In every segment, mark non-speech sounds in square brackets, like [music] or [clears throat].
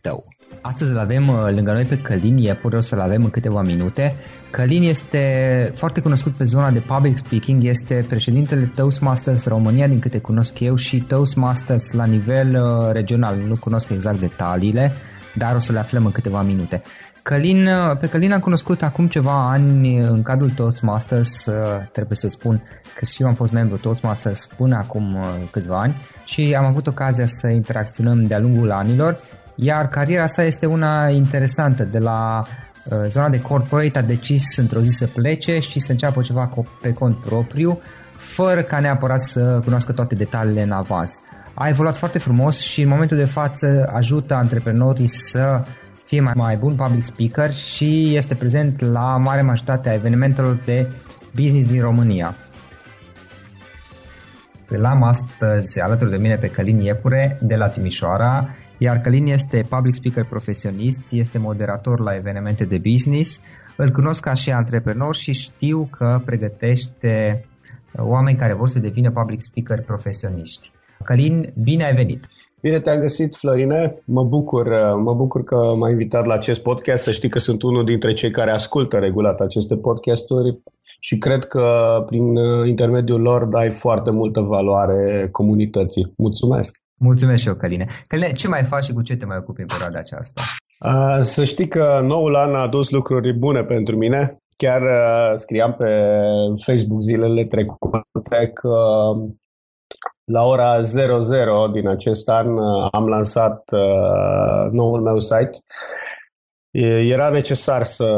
tău. Astăzi îl avem uh, lângă noi pe Călin Iepure, o să-l avem în câteva minute. Călin este foarte cunoscut pe zona de public speaking, este președintele Toastmasters România, din câte cunosc eu, și Toastmasters la nivel uh, regional. Nu cunosc exact detaliile, dar o să le aflăm în câteva minute. Călin, uh, pe Călin am cunoscut acum ceva ani în cadrul Toastmasters, trebuie să spun că și eu am fost membru Toastmasters până acum câțiva ani și am avut ocazia să interacționăm de-a lungul anilor iar cariera sa este una interesantă. De la uh, zona de corporate a decis într-o zi să plece și să înceapă ceva pe cont propriu, fără ca neapărat să cunoască toate detaliile în avans. A evoluat foarte frumos și în momentul de față ajută antreprenorii să fie mai, mai bun public speaker și este prezent la mare majoritate a evenimentelor de business din România. Îl am astăzi alături de mine pe Călin Iepure de la Timișoara, iar Călin este public speaker profesionist, este moderator la evenimente de business, îl cunosc ca și antreprenor și știu că pregătește oameni care vor să devină public speaker profesioniști. Călin, bine ai venit! Bine te-am găsit, Florine. Mă bucur, mă bucur că m-ai invitat la acest podcast. Să știi că sunt unul dintre cei care ascultă regulat aceste podcasturi și cred că prin intermediul lor dai foarte multă valoare comunității. Mulțumesc! Mulțumesc și eu, Căline. Căline, ce mai faci și cu ce te mai ocupi în perioada aceasta? Uh, să știi că noul an a adus lucruri bune pentru mine. Chiar uh, scriam pe Facebook zilele trecute că la ora 00 din acest an am lansat uh, noul meu site. Era necesar să,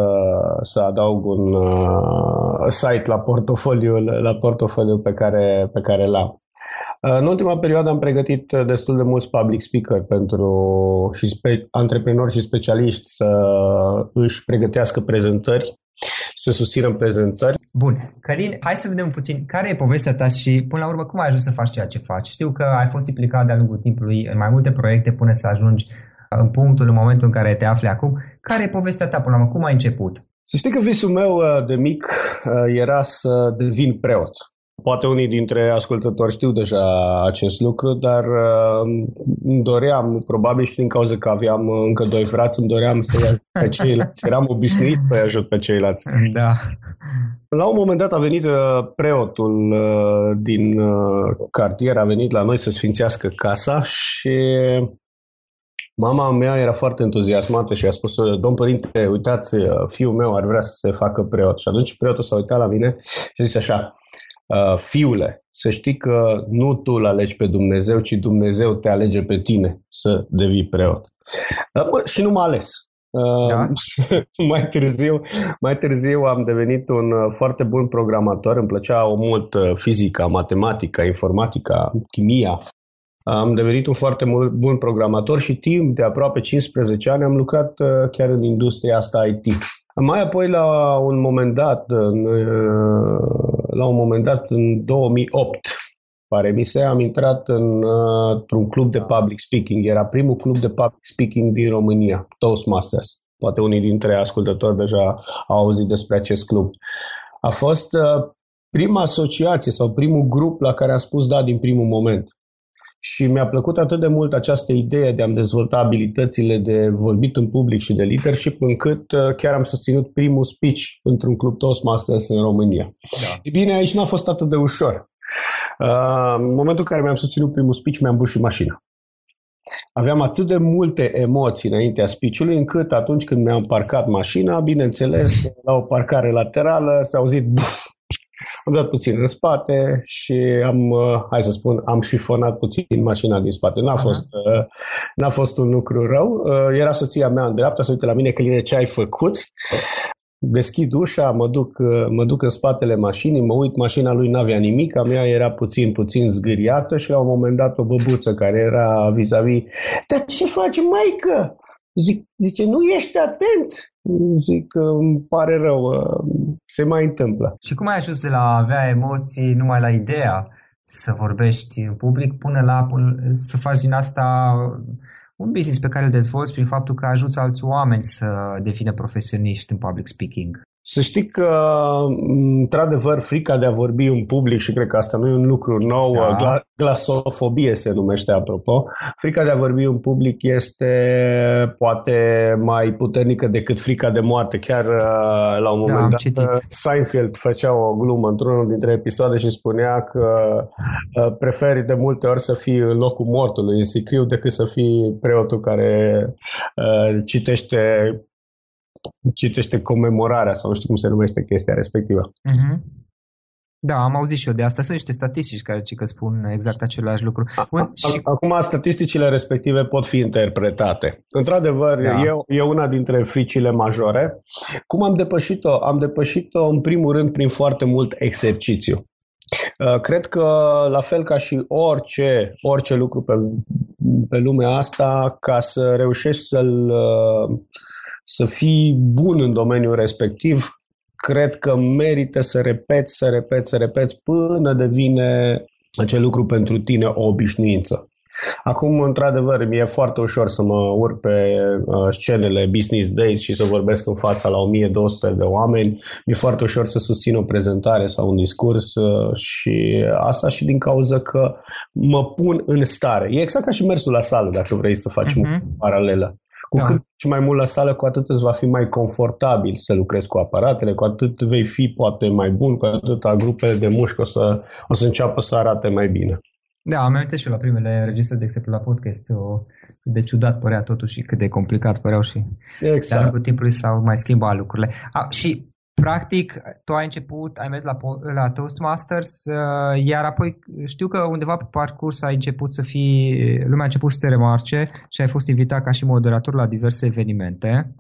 să adaug un uh, site la portofoliul, la portofoliul pe care, pe care l-am. În ultima perioadă am pregătit destul de mulți public speaker pentru și spe, antreprenori și specialiști să își pregătească prezentări, să susțină prezentări. Bun. Călin, hai să vedem puțin care e povestea ta și până la urmă cum ai ajuns să faci ceea ce faci. Știu că ai fost implicat de-a lungul timpului în mai multe proiecte până să ajungi în punctul, în momentul în care te afli acum. Care e povestea ta până la urmă? Cum ai început? Să știi că visul meu uh, de mic uh, era să devin preot. Poate unii dintre ascultători știu deja acest lucru, dar uh, îmi doream, probabil și din cauza că aveam încă doi frați, îmi doream să ajut pe [laughs] ceilalți. Eram obișnuit să ajut pe ceilalți. Da. La un moment dat a venit uh, preotul uh, din cartier, a venit la noi să sfințească casa și Mama mea era foarte entuziasmată și a spus, domn părinte, uitați, fiul meu ar vrea să se facă preot. Și atunci preotul s-a uitat la mine și a zis așa, Uh, fiule, să știi că nu tu îl alegi pe Dumnezeu, ci Dumnezeu te alege pe tine să devii preot. Uh, și nu m-a ales. Uh, da? [laughs] mai, târziu, mai târziu am devenit un foarte bun programator, îmi plăcea o mult fizica, matematica, informatica, chimia. Am devenit un foarte bun programator și timp de aproape 15 ani am lucrat chiar în industria asta IT. Mai apoi, la un moment dat, în, la un moment dat, în 2008, pare mi se, am intrat în, într-un club de public speaking. Era primul club de public speaking din România, Toastmasters. Poate unii dintre ascultători deja au auzit despre acest club. A fost prima asociație sau primul grup la care am spus da din primul moment. Și mi-a plăcut atât de mult această idee de a-mi dezvolta abilitățile de vorbit în public și de leadership, încât uh, chiar am susținut primul speech într-un club Toastmasters în România. Da. E bine, aici n-a fost atât de ușor. Uh, în momentul în care mi-am susținut primul speech, mi-am bus și mașina. Aveam atât de multe emoții înaintea speech-ului, încât atunci când mi-am parcat mașina, bineînțeles, la o parcare laterală s-a auzit buf, am dat puțin în spate și am, uh, hai să spun, am șifonat puțin mașina din spate. N-a, fost, uh, n-a fost un lucru rău. Uh, era soția mea în dreapta, să uite la mine, Căline, ce ai făcut? Deschid ușa, mă duc, mă duc în spatele mașinii, mă uit, mașina lui n-avea nimic, a mea era puțin, puțin zgâriată și la un moment dat o băbuță care era vis-a-vis, dar ce faci, maică? Zic, zice, nu ești atent? Zic că îmi pare rău, se mai întâmplă. Și cum ai ajuns de la a avea emoții numai la ideea să vorbești în public până la să faci din asta un business pe care îl dezvolți prin faptul că ajuți alți oameni să devină profesioniști în public speaking? Să știi că, într-adevăr, frica de a vorbi în public, și cred că asta nu e un lucru nou, da. gla- glasofobie se numește, apropo, frica de a vorbi în public este poate mai puternică decât frica de moarte. Chiar uh, la un da, moment da, dat, uh, Seinfeld făcea o glumă într-unul dintre episoade și spunea că uh, preferi de multe ori să fii în locul mortului, în sicriu, decât să fii preotul care citește citește comemorarea sau nu știu cum se numește chestia respectivă. Uh-huh. Da, am auzit și eu de asta. Sunt niște statistici care ci că spun exact același lucru. Bun, și... Acum, statisticile respective pot fi interpretate. Într-adevăr, da. e, e una dintre fricile majore. Cum am depășit-o? Am depășit-o, în primul rând, prin foarte mult exercițiu. Uh, cred că, la fel ca și orice, orice lucru pe, pe lumea asta, ca să reușești să-l uh, să fii bun în domeniul respectiv, cred că merită să repeți, să repeți, să repeți până devine acel lucru pentru tine o obișnuință. Acum, într-adevăr, mi-e foarte ușor să mă urc pe uh, scenele Business Days și să vorbesc în fața la 1200 de oameni. Mi-e foarte ușor să susțin o prezentare sau un discurs uh, și asta și din cauza că mă pun în stare. E exact ca și mersul la sală, dacă vrei să faci uh-huh. o paralelă. Cu da. cât și mai mult la sală, cu atât îți va fi mai confortabil să lucrezi cu aparatele, cu atât vei fi poate mai bun, cu atât grupele de mușchi o să, o să înceapă să arate mai bine. Da, am amintit și eu la primele înregistrări, de exemplu, la podcast, o, cât de ciudat părea totul și cât de complicat păreau și exact. de-a lungul timpului s-au mai schimbat lucrurile. A, și Practic, tu ai început, ai mers la, la Toastmasters, uh, iar apoi știu că undeva pe parcurs ai început să fii, lumea a început să te remarce și ai fost invitat ca și moderator la diverse evenimente.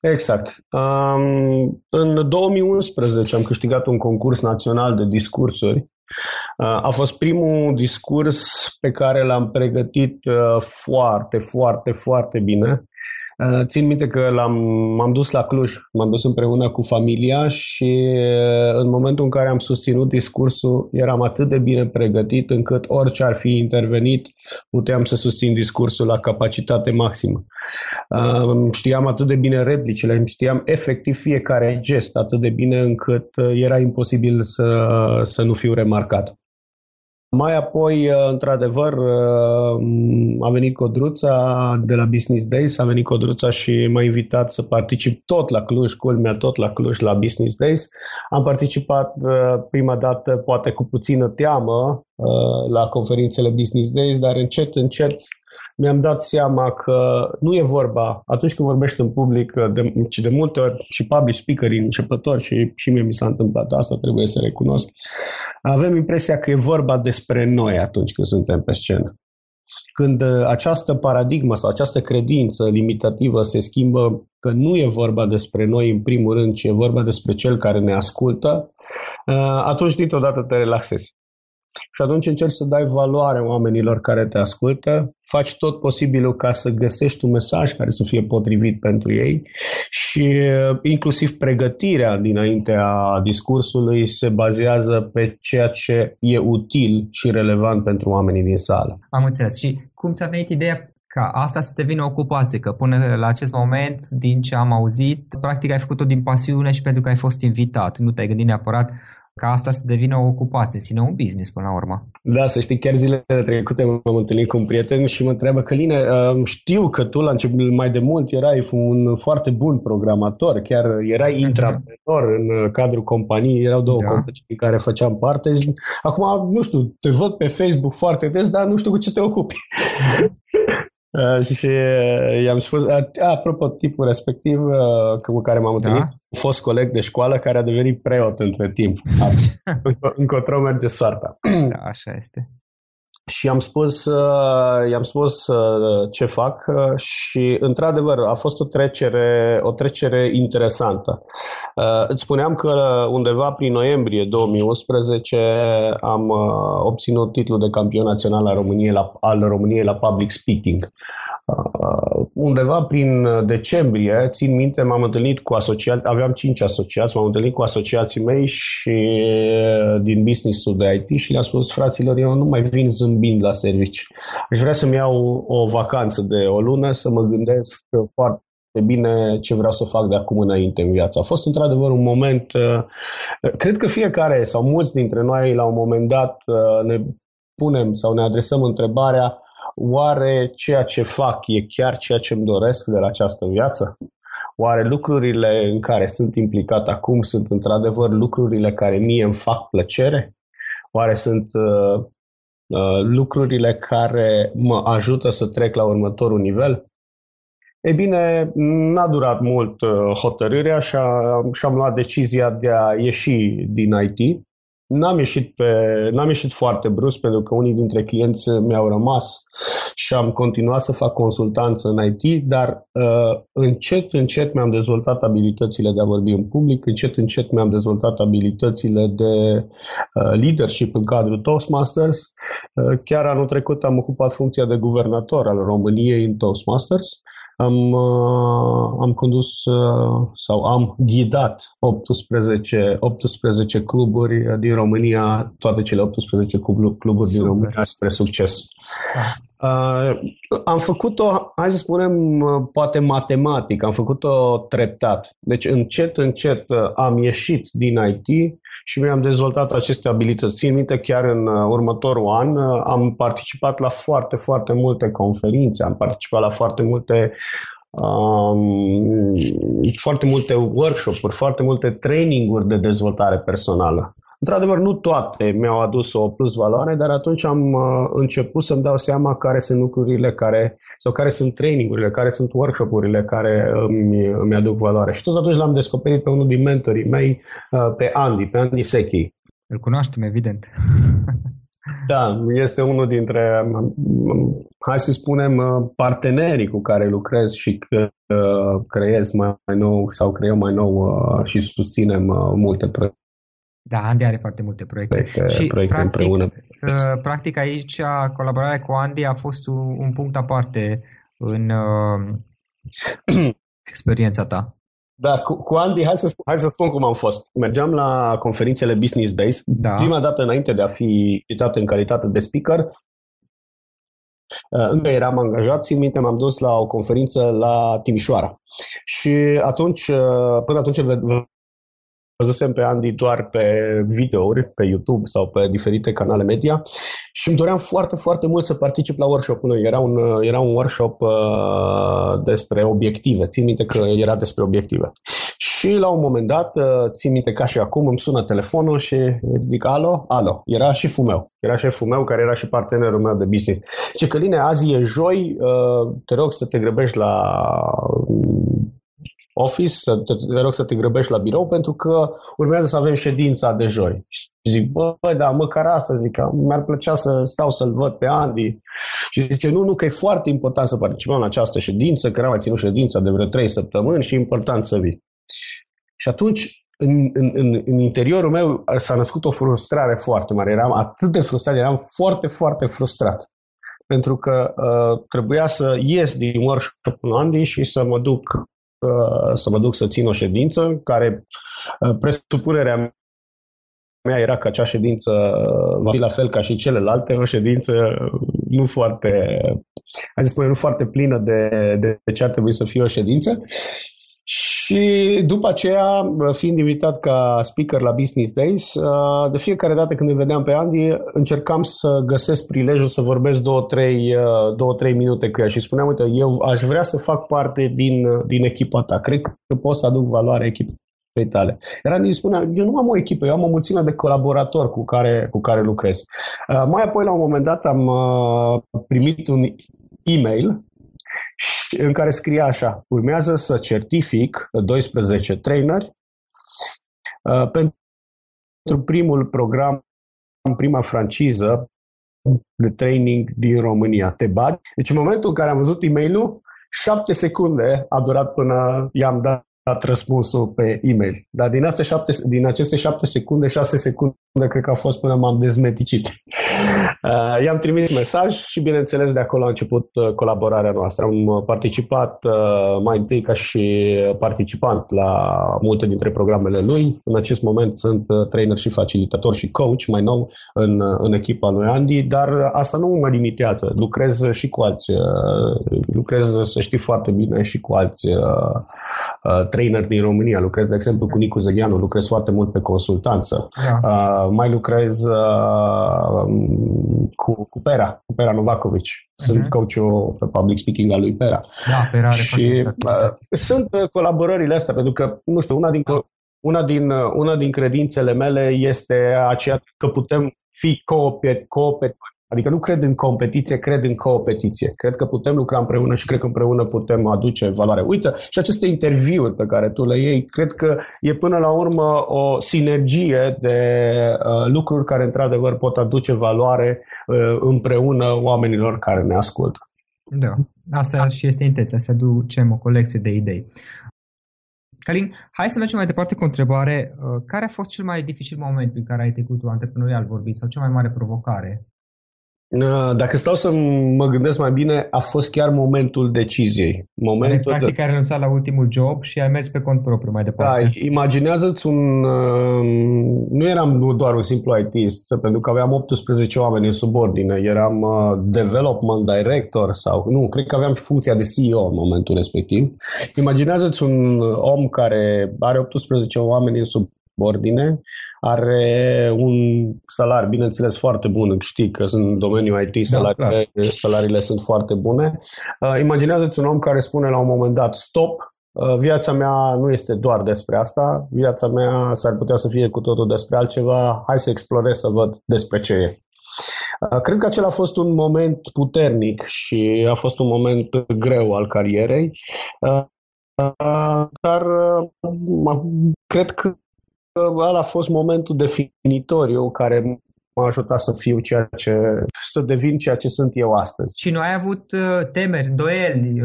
Exact. Um, în 2011 am câștigat un concurs național de discursuri. Uh, a fost primul discurs pe care l-am pregătit uh, foarte, foarte, foarte bine. Uh, țin minte că l-am, m-am dus la Cluj, m-am dus împreună cu familia și uh, în momentul în care am susținut discursul eram atât de bine pregătit încât orice ar fi intervenit puteam să susțin discursul la capacitate maximă. Uh, știam atât de bine replicile, știam efectiv fiecare gest atât de bine încât era imposibil să, să nu fiu remarcat. Mai apoi, uh, într-adevăr, uh, a venit Codruța de la Business Days, a venit Codruța și m-a invitat să particip tot la Cluj, culmea tot la Cluj, la Business Days. Am participat uh, prima dată, poate cu puțină teamă, la conferințele Business Days, dar încet, încet mi-am dat seama că nu e vorba, atunci când vorbești în public, de, ci de multe ori și public speakerii începători și, și mie mi s-a întâmplat asta, trebuie să recunosc, avem impresia că e vorba despre noi atunci când suntem pe scenă. Când uh, această paradigmă sau această credință limitativă se schimbă că nu e vorba despre noi în primul rând, ci e vorba despre cel care ne ascultă, uh, atunci dintr-o dată te relaxezi. Și atunci încerci să dai valoare oamenilor care te ascultă, faci tot posibilul ca să găsești un mesaj care să fie potrivit pentru ei și uh, inclusiv pregătirea dinaintea discursului se bazează pe ceea ce e util și relevant pentru oamenii din sală. Am înțeles. Și cum ți-a venit ideea ca asta să devină o ocupație, că până la acest moment, din ce am auzit, practic ai făcut-o din pasiune și pentru că ai fost invitat. Nu te-ai gândit neapărat ca asta să devină o ocupație, ține un business până la urmă. Da, să știi, chiar zilele trecute m-am întâlnit cu un prieten și mă întreabă, Căline, uh, știu că tu la început mai de mult erai un foarte bun programator, chiar erai mhm. intraprenor în cadrul companiei, erau două da. companii în care făceam parte. Acum, nu știu, te văd pe Facebook foarte des, dar nu știu cu ce te ocupi. [laughs] Uh, și uh, i-am spus, uh, apropo, tipul respectiv cu care m-am întâlnit, da? fost coleg de școală care a devenit preot între timp. [laughs] Încotro merge soarta. Da, așa este și i-am spus, uh, i-am spus uh, ce fac uh, și într-adevăr a fost o trecere, o trecere interesantă. Îți spuneam că undeva prin noiembrie 2011 am obținut titlul de campion național al României la, al României la public speaking. Uh, undeva prin decembrie, țin minte, m-am întâlnit cu asociați, aveam cinci asociați, m-am întâlnit cu asociații mei și uh, din business-ul de IT și le-am spus, fraților, eu nu mai vin zâmbind la servici. Aș vrea să-mi iau o vacanță de o lună, să mă gândesc foarte bine ce vreau să fac de acum înainte în viață. A fost într-adevăr un moment, uh, cred că fiecare sau mulți dintre noi la un moment dat ne punem sau ne adresăm întrebarea Oare ceea ce fac e chiar ceea ce îmi doresc de la această viață? Oare lucrurile în care sunt implicat acum sunt într-adevăr lucrurile care mie îmi fac plăcere? Oare sunt uh, uh, lucrurile care mă ajută să trec la următorul nivel? Ei bine, n-a durat mult uh, hotărârea și, și am luat decizia de a ieși din IT N-am ieșit, pe, n-am ieșit foarte brusc pentru că unii dintre clienți mi-au rămas și am continuat să fac consultanță în IT, dar uh, încet, încet mi-am dezvoltat abilitățile de a vorbi în public, încet, încet mi-am dezvoltat abilitățile de uh, leadership în cadrul Toastmasters. Uh, chiar anul trecut am ocupat funcția de guvernator al României în Toastmasters. Am, uh, am condus uh, sau am ghidat 18, 18 cluburi din România, toate cele 18 cluburi Super. din România spre succes. Uh, am făcut-o, hai să spunem, uh, poate matematic, am făcut-o treptat. Deci încet, încet uh, am ieșit din IT și mi-am dezvoltat aceste abilități. Țin minte, chiar în uh, următorul an am participat la foarte, foarte multe conferințe, am participat la foarte multe um, foarte multe workshop-uri, foarte multe traininguri de dezvoltare personală. Într-adevăr, nu toate mi-au adus o plus valoare, dar atunci am uh, început să-mi dau seama care sunt lucrurile care, sau care sunt trainingurile, care sunt workshop-urile care îmi, îmi aduc valoare. Și tot atunci l-am descoperit pe unul din mentorii mei, uh, pe Andy, pe Andy Sechi. Îl cunoaștem, evident. [laughs] Da, este unul dintre, hai să spunem, partenerii cu care lucrez și creez mai nou sau creăm mai nou și susținem multe proiecte. Da, Andy are foarte multe proiecte. proiecte și proiecte practic, împreună. practic aici colaborarea cu Andy a fost un punct aparte în [clears throat] experiența ta. Da, cu, cu Andy, hai să, spun, hai să spun cum am fost. Mergeam la conferințele Business Days. Da. Prima dată înainte de a fi citat în calitate de speaker, uh, încă eram angajat, țin minte, m-am dus la o conferință la Timișoara. Și atunci, uh, până atunci văzusem pe Andy doar pe videouri, pe YouTube sau pe diferite canale media și îmi doream foarte, foarte mult să particip la workshop-ul lui. Era un, era un workshop uh, despre obiective. Țin minte că era despre obiective. Și la un moment dat, uh, țin minte ca și acum, îmi sună telefonul și zic, alo, alo. Era și meu. Era șeful meu, care era și partenerul meu de business. Ce Căline, azi e joi, uh, te rog să te grăbești la office, să te, te rog să te grăbești la birou pentru că urmează să avem ședința de joi. Și zic, bă, da, măcar asta, zic, mi-ar plăcea să stau să-l văd pe Andy. Și zice, nu, nu, că e foarte important să participăm la această ședință, că n-am mai ținut ședința de vreo trei săptămâni și e important să vii. Și atunci, în, în, în, în interiorul meu s-a născut o frustrare foarte mare. Eram atât de frustrat, eram foarte, foarte frustrat. Pentru că uh, trebuia să ies din workshop-ul Andy și să mă duc să mă duc să țin o ședință care uh, presupunerea mea era că acea ședință uh, va fi la fel ca și celelalte, o ședință nu foarte, hai să spunem, nu foarte plină de, de ce ar trebui să fie o ședință și după aceea, fiind invitat ca speaker la Business Days, uh, de fiecare dată când îl vedeam pe Andy, încercam să găsesc prilejul să vorbesc două, trei, uh, două, trei minute cu ea și spuneam, uite, eu aș vrea să fac parte din, din echipa ta, cred că pot să aduc valoare echipei tale. Era îmi spunea, eu nu am o echipă, eu am o mulțime de colaboratori cu care, cu care lucrez. Uh, mai apoi, la un moment dat, am primit un e-mail în care scria așa, urmează să certific 12 traineri uh, pentru primul program, prima franciză de training din România. Te bagi? Deci în momentul în care am văzut e mail șapte secunde a durat până i-am dat dat răspunsul pe e-mail. Dar din, astea șapte, din aceste șapte secunde, șase secunde cred că a fost până m-am dezmeticit. Uh, i-am trimis mesaj și bineînțeles de acolo a început uh, colaborarea noastră. Am uh, participat mai întâi ca și participant la multe dintre programele lui. În acest moment sunt trainer și facilitator și coach mai nou în, în echipa lui Andy, dar asta nu mă limitează. Lucrez și cu alți, lucrez, să știi foarte bine, și cu alți uh, trainer din România. Lucrez, de exemplu, cu Nicu Zăgheanu, lucrez foarte mult pe consultanță. Da. Uh, mai lucrez uh, cu, cu Pera, cu Pera Novakovic. Sunt uh-huh. coach pe public speaking al lui Pera. Da, Pera are și uh, sunt uh, colaborările astea, pentru că, nu știu, una din, una din, uh, una din credințele mele este aceea că putem fi coopet, coopet, Adică nu cred în competiție, cred în competiție. Cred că putem lucra împreună și cred că împreună putem aduce valoare. Uite, și aceste interviuri pe care tu le iei, cred că e până la urmă o sinergie de uh, lucruri care într-adevăr pot aduce valoare uh, împreună oamenilor care ne ascultă. Da, asta și este intenția, să aducem o colecție de idei. Calin, hai să mergem mai departe cu o întrebare. Uh, care a fost cel mai dificil moment în care ai trecut tu antreprenorial vorbit sau cea mai mare provocare? Uh, dacă stau să mă gândesc mai bine, a fost chiar momentul deciziei. Momentul practic de... ai renunțat la ultimul job și ai mers pe cont propriu mai departe. Da, imaginează-ți un... Uh, nu eram doar un simplu ITist, pentru că aveam 18 oameni în subordine. Eram uh, development director sau... Nu, cred că aveam funcția de CEO în momentul respectiv. Imaginează-ți un om care are 18 oameni în subordine, are un salariu, bineînțeles, foarte bun. Știi că sunt în domeniul IT, salariile, da, salariile sunt foarte bune. Uh, imaginează-ți un om care spune la un moment dat stop, Uh, viața mea nu este doar despre asta, viața mea s-ar putea să fie cu totul despre altceva, hai să explorez să văd despre ce e. Uh, cred că acela a fost un moment puternic și a fost un moment greu al carierei, uh, dar cred că ăla a fost momentul definitoriu care m-a ajutat să fiu ceea ce, să devin ceea ce sunt eu astăzi. Și nu ai avut temeri, doieli,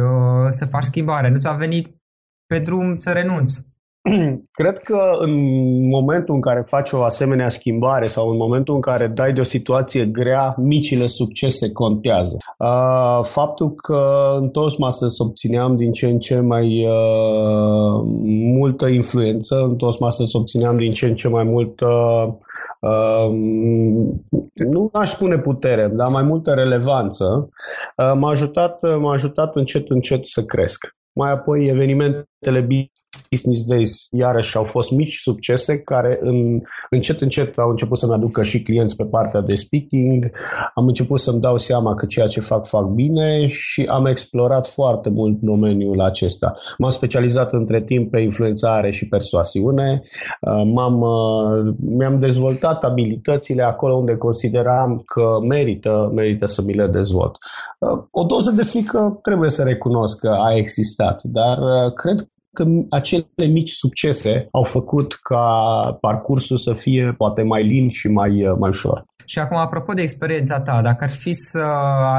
să faci schimbare, nu ți-a venit pe drum să renunți? [clears throat] Cred că în momentul în care faci o asemenea schimbare sau în momentul în care dai de o situație grea, micile succese contează. Faptul că în Toastmasters obțineam din ce în ce mai uh, multă influență, în Toastmasters obțineam din ce în ce mai multă, uh, nu aș spune putere, dar mai multă relevanță, uh, m-a ajutat, m-a ajutat încet încet să cresc. Mai apoi evenimentele Business Days iarăși au fost mici succese care în, încet încet au început să-mi aducă și clienți pe partea de speaking, am început să-mi dau seama că ceea ce fac, fac bine și am explorat foarte mult domeniul acesta. M-am specializat între timp pe influențare și persoasiune, uh, m-am, uh, mi-am dezvoltat abilitățile acolo unde consideram că merită, merită să mi le dezvolt. Uh, o doză de frică trebuie să recunosc că a existat, dar cred că acele mici succese au făcut ca parcursul să fie poate mai lin și mai, mai ușor. Și acum, apropo de experiența ta, dacă ar fi să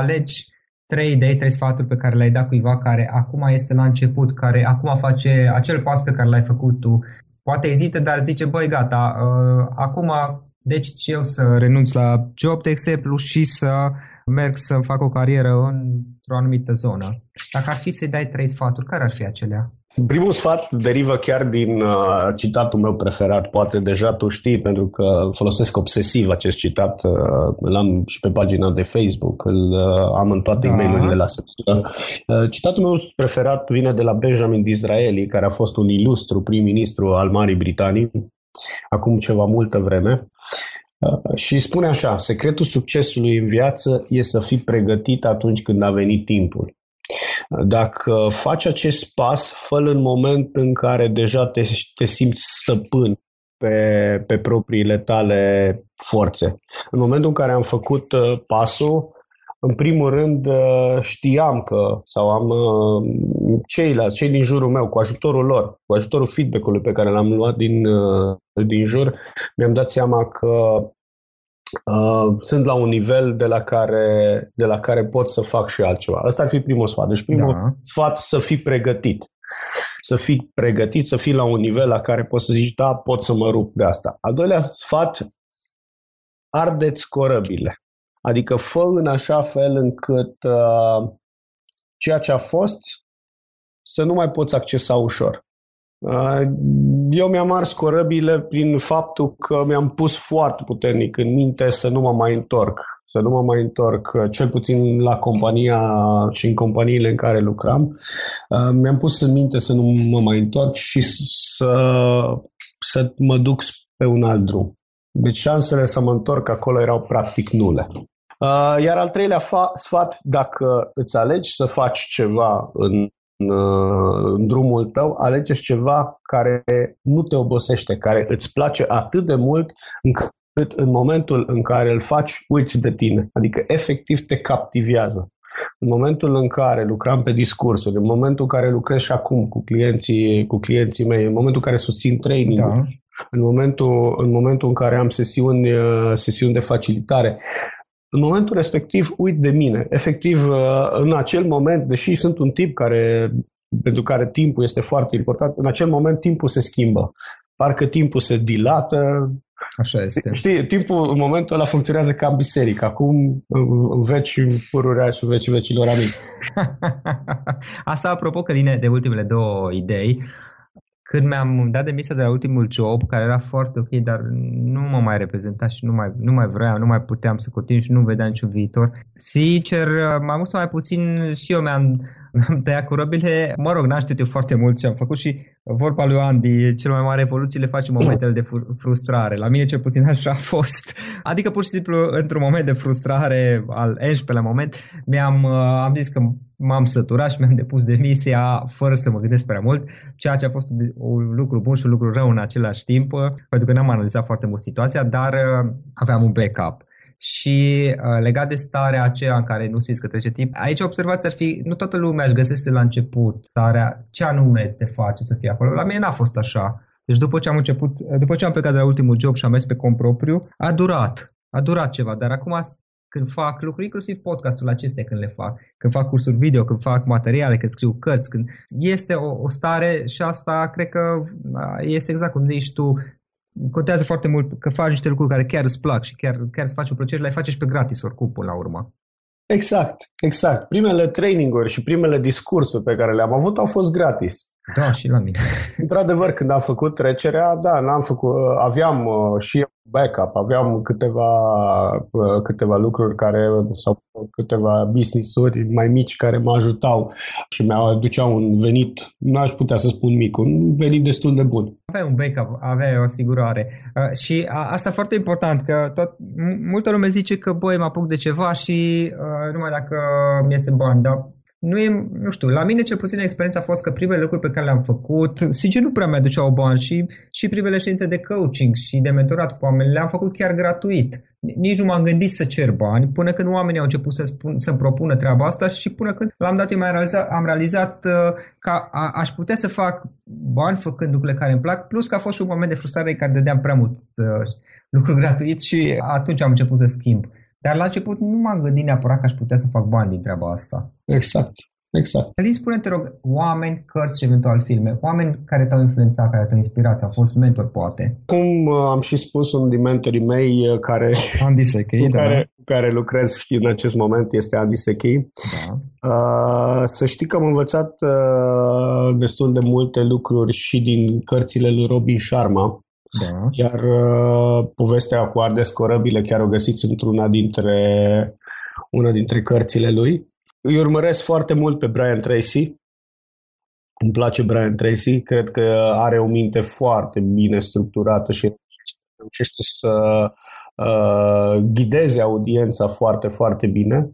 alegi trei idei, trei sfaturi pe care le-ai dat cuiva care acum este la început, care acum face acel pas pe care l-ai făcut tu, poate ezită, dar zice, băi, gata, uh, acum decid și eu să renunț la job, de exemplu, și să merg să fac o carieră într-o anumită zonă. Dacă ar fi să-i dai trei sfaturi, care ar fi acelea? Primul sfat derivă chiar din uh, citatul meu preferat. Poate deja tu știi, pentru că folosesc obsesiv acest citat. Uh, l-am și pe pagina de Facebook, îl uh, am în toate da. e mail la săptămână. Uh, citatul meu preferat vine de la Benjamin Disraeli, care a fost un ilustru prim-ministru al Marii Britanii, acum ceva multă vreme. Uh, și spune așa, secretul succesului în viață e să fii pregătit atunci când a venit timpul. Dacă faci acest pas, fă în moment în care deja te, te simți stăpân pe, pe propriile tale forțe. În momentul în care am făcut uh, pasul, în primul rând uh, știam că, sau am uh, ceilalți, cei din jurul meu, cu ajutorul lor, cu ajutorul feedback-ului pe care l-am luat din, din jur, mi-am dat seama că Uh, sunt la un nivel de la, care, de la care pot să fac și altceva. Asta ar fi primul sfat. Deci primul da. sfat să fii pregătit. Să fii pregătit, să fii la un nivel la care poți să zici, da, pot să mă rup de asta. Al doilea sfat, ardeți corăbile. Adică fă în așa fel încât uh, ceea ce a fost să nu mai poți accesa ușor. Uh, eu mi-am ars corăbile prin faptul că mi-am pus foarte puternic în minte să nu mă mai întorc. Să nu mă mai întorc, uh, cel puțin la compania și în companiile în care lucram. Uh, mi-am pus în minte să nu mă mai întorc și să, să mă duc pe un alt drum. Deci șansele să mă întorc acolo erau practic nule. Iar al treilea fa- sfat, dacă îți alegi să faci ceva în în, în drumul tău, alegeți ceva care nu te obosește, care îți place atât de mult încât în momentul în care îl faci, uiți de tine. Adică efectiv te captivează. În momentul în care lucram pe discursuri, în momentul în care lucrez și acum cu clienții, cu clienții mei, în momentul în care susțin training da. în, momentul, în momentul în care am sesiuni, sesiuni de facilitare, în momentul respectiv uit de mine. Efectiv, uh, în acel moment, deși sunt un tip care, pentru care timpul este foarte important, în acel moment timpul se schimbă. Parcă timpul se dilată. Așa este. Știi, timpul în momentul ăla funcționează ca în biserică. Acum în veci pururea și în veci vecilor amici. [laughs] Asta apropo că vine de ultimele două idei. Când mi-am dat demisia de la ultimul job, care era foarte ok, dar nu mă mai reprezenta și nu mai, nu mai vreau, nu mai puteam să continui și nu vedeam niciun viitor. Sincer, mai mult sau mai puțin și eu mi-am [laughs] Am tăiat cu robile, mă rog, n-am știut eu foarte mult ce am făcut și vorba lui Andy, cel mai mare evoluții le face în momentele de frustrare. La mine cel puțin așa a fost. Adică pur și simplu într-un moment de frustrare al 11 la moment, mi-am uh, am zis că m-am săturat și mi-am depus demisia fără să mă gândesc prea mult, ceea ce a fost un lucru bun și un lucru rău în același timp, pentru că n-am analizat foarte mult situația, dar uh, aveam un backup și uh, legat de starea aceea în care nu simți că trece timp, aici observați ar fi, nu toată lumea își găsește la început starea, ce anume te face să fii acolo. La mine n-a fost așa. Deci după ce am început, după ce am plecat de la ultimul job și am mers pe cont propriu, a durat. A durat ceva, dar acum când fac lucruri, inclusiv podcastul acestea când le fac, când fac cursuri video, când fac materiale, când scriu cărți, când este o, o stare și asta cred că este exact cum zici tu, contează foarte mult că faci niște lucruri care chiar îți plac și chiar, chiar îți faci o plăcere, le faci și pe gratis oricum până la urmă. Exact, exact. Primele traininguri și primele discursuri pe care le-am avut au fost gratis. Da, și la mine. Într-adevăr, când am făcut trecerea, da, n-am făcut, aveam uh, și backup, aveam câteva, uh, câteva lucruri care, sau câteva business-uri mai mici care mă ajutau și mi-au aduceau un venit, nu aș putea să spun mic, un venit destul de bun. Aveai un backup, aveai o asigurare. Uh, și asta foarte important, că tot, multă lume zice că, băi, mă apuc de ceva și numai dacă mi iese bani, dar nu e, nu știu, la mine cel puțin experiența a fost că primele lucruri pe care le-am făcut, sincer nu prea mi-aduceau bani și, și primele ședințe de coaching și de mentorat cu oameni le-am făcut chiar gratuit. Nici nu m-am gândit să cer bani până când oamenii au început să spun, să-mi propună treaba asta și până când l-am dat eu mai realizat, am realizat uh, că a, aș putea să fac bani făcând lucrurile care îmi plac, plus că a fost și un moment de frustrare în care dădeam prea mult uh, lucruri gratuit și atunci am început să schimb. Dar la început nu m-am gândit neapărat că aș putea să fac bani din treaba asta. Exact. Exact. Călin, spune te rog, oameni, cărți și eventual filme, oameni care te-au influențat, care te-au inspirat, au fost mentor, poate. Cum uh, am și spus, unul din mentorii mei uh, care, Andy Sechei, [laughs] cu, da. care, care lucrez și în acest moment este Andy Sechei. Da. Uh, să știi că am învățat uh, destul de multe lucruri și din cărțile lui Robin Sharma. Da. Iar uh, povestea cu Ardes Corăbile chiar o găsiți într-una dintre una dintre cărțile lui. Îi urmăresc foarte mult pe Brian Tracy. Îmi place Brian Tracy. Cred că are o minte foarte bine structurată și reușește să uh, ghideze audiența foarte, foarte bine.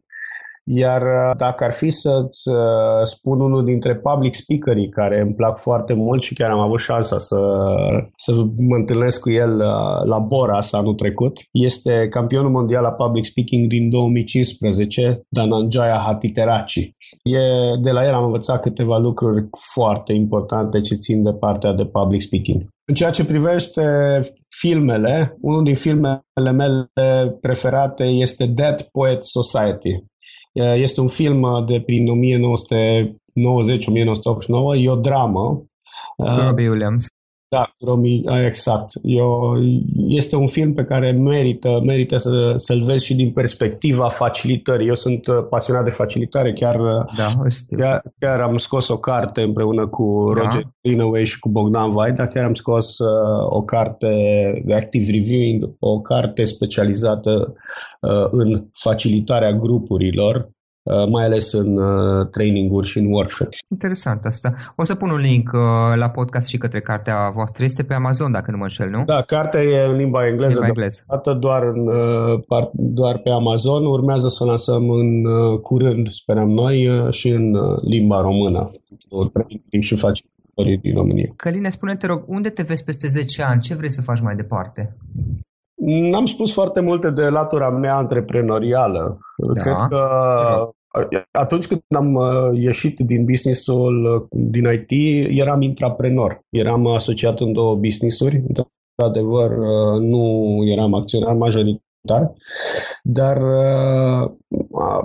Iar uh, dacă ar fi să-ți uh, spun unul dintre public speakerii care îmi plac foarte mult și chiar am avut șansa să, să mă întâlnesc cu el uh, la Boras anul trecut, este campionul mondial a public speaking din 2015, Dananjaya Hatiterachi. E, de la el am învățat câteva lucruri foarte importante ce țin de partea de public speaking. În ceea ce privește filmele, unul din filmele mele preferate este Dead Poet Society. Este un film uh, de prin 1990-1989, e o dramă. Robbie Williams. Da, Romi, exact. Eu, este un film pe care merită, merită să, să-l vezi și din perspectiva facilitării. Eu sunt uh, pasionat de facilitare, chiar, uh, da, știu. chiar, chiar am scos o carte împreună cu da. Roger Greenaway și cu Bogdan Vaida, chiar am scos uh, o carte de active reviewing, o carte specializată uh, în facilitarea grupurilor Uh, mai ales în uh, training-uri și în workshop. Interesant asta. O să pun un link uh, la podcast și către cartea voastră. Este pe Amazon, dacă nu mă înșel, nu? Da, cartea e în limba engleză, limba engleză. doar, în, doar pe Amazon. Urmează să o lansăm în curând, sperăm noi, și în limba română. și facem din România. Căline, spune te rog, unde te vezi peste 10 ani? Ce vrei să faci mai departe? N-am spus foarte multe de latura mea antreprenorială. Da. Cred că atunci când am uh, ieșit din businessul uh, din IT, eram intraprenor. Eram asociat în două businessuri. Într-adevăr, uh, nu eram acționar majoritar, dar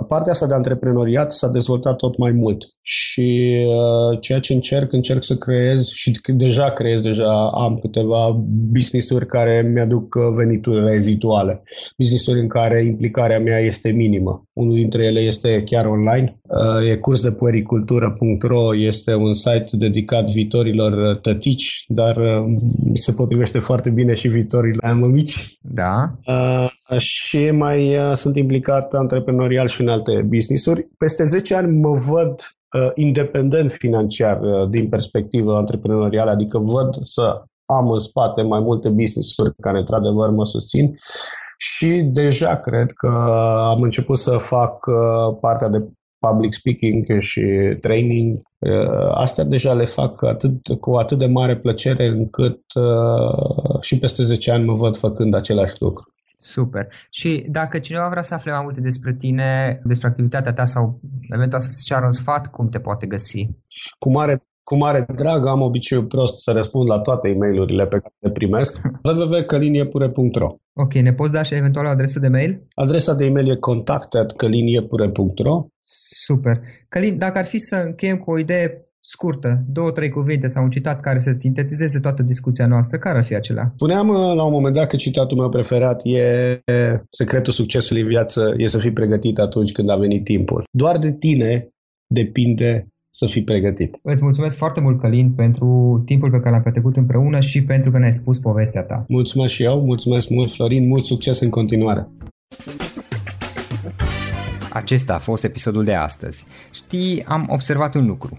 partea asta de antreprenoriat s-a dezvoltat tot mai mult și uh, ceea ce încerc, încerc să creez și deja creez, deja am câteva business-uri care mi-aduc uh, venituri rezituale, business-uri în care implicarea mea este minimă. Unul dintre ele este chiar online, uh, e curs de puericultură.ro, este un site dedicat viitorilor uh, tătici, dar uh, se potrivește foarte bine și viitorii la mămici. Da. Uh, și mai uh, sunt implicat antreprenorial și în alte business-uri. Peste 10 ani mă văd uh, independent financiar uh, din perspectivă antreprenorială, adică văd să am în spate mai multe business-uri care într-adevăr mă susțin și deja cred că am început să fac uh, partea de public speaking și training. Uh, astea deja le fac atât, cu atât de mare plăcere încât uh, și peste 10 ani mă văd făcând același lucru. Super. Și dacă cineva vrea să afle mai multe despre tine, despre activitatea ta sau eventual să-ți ceară un sfat, cum te poate găsi? Cu mare cu mare drag am obiceiul prost să răspund la toate e mail pe care le primesc. www.căliniepure.ro Ok, ne poți da și eventual o adresă de mail? Adresa de e-mail e contact.căliniepure.ro Super. Călin, dacă ar fi să încheiem cu o idee scurtă, două, trei cuvinte sau un citat care să sintetizeze toată discuția noastră, care ar fi acela? Spuneam uh, la un moment dat că citatul meu preferat e secretul succesului în viață e să fii pregătit atunci când a venit timpul. Doar de tine depinde să fii pregătit. Îți mulțumesc foarte mult, Călin, pentru timpul pe care l-am petrecut împreună și pentru că ne-ai spus povestea ta. Mulțumesc și eu, mulțumesc mult, Florin, mult succes în continuare. Acesta a fost episodul de astăzi. Știi, am observat un lucru.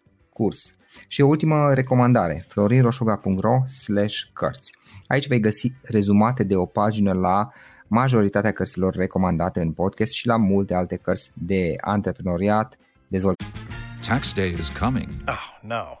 curs. Și o ultimă recomandare, florinroșoga.ro slash cărți. Aici vei găsi rezumate de o pagină la majoritatea cărților recomandate în podcast și la multe alte cărți de antreprenoriat, dezvoltare. Tax day is coming. Oh, no.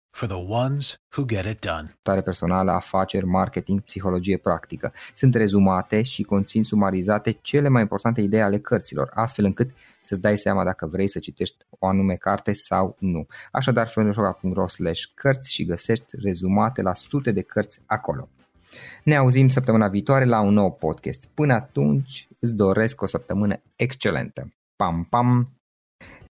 for the ones who get it done. Tare personală, afaceri, marketing, psihologie practică. Sunt rezumate și conțin sumarizate cele mai importante idei ale cărților, astfel încât să-ți dai seama dacă vrei să citești o anume carte sau nu. Așadar, florinoșoca.ro slash cărți și găsești rezumate la sute de cărți acolo. Ne auzim săptămâna viitoare la un nou podcast. Până atunci îți doresc o săptămână excelentă. Pam, pam!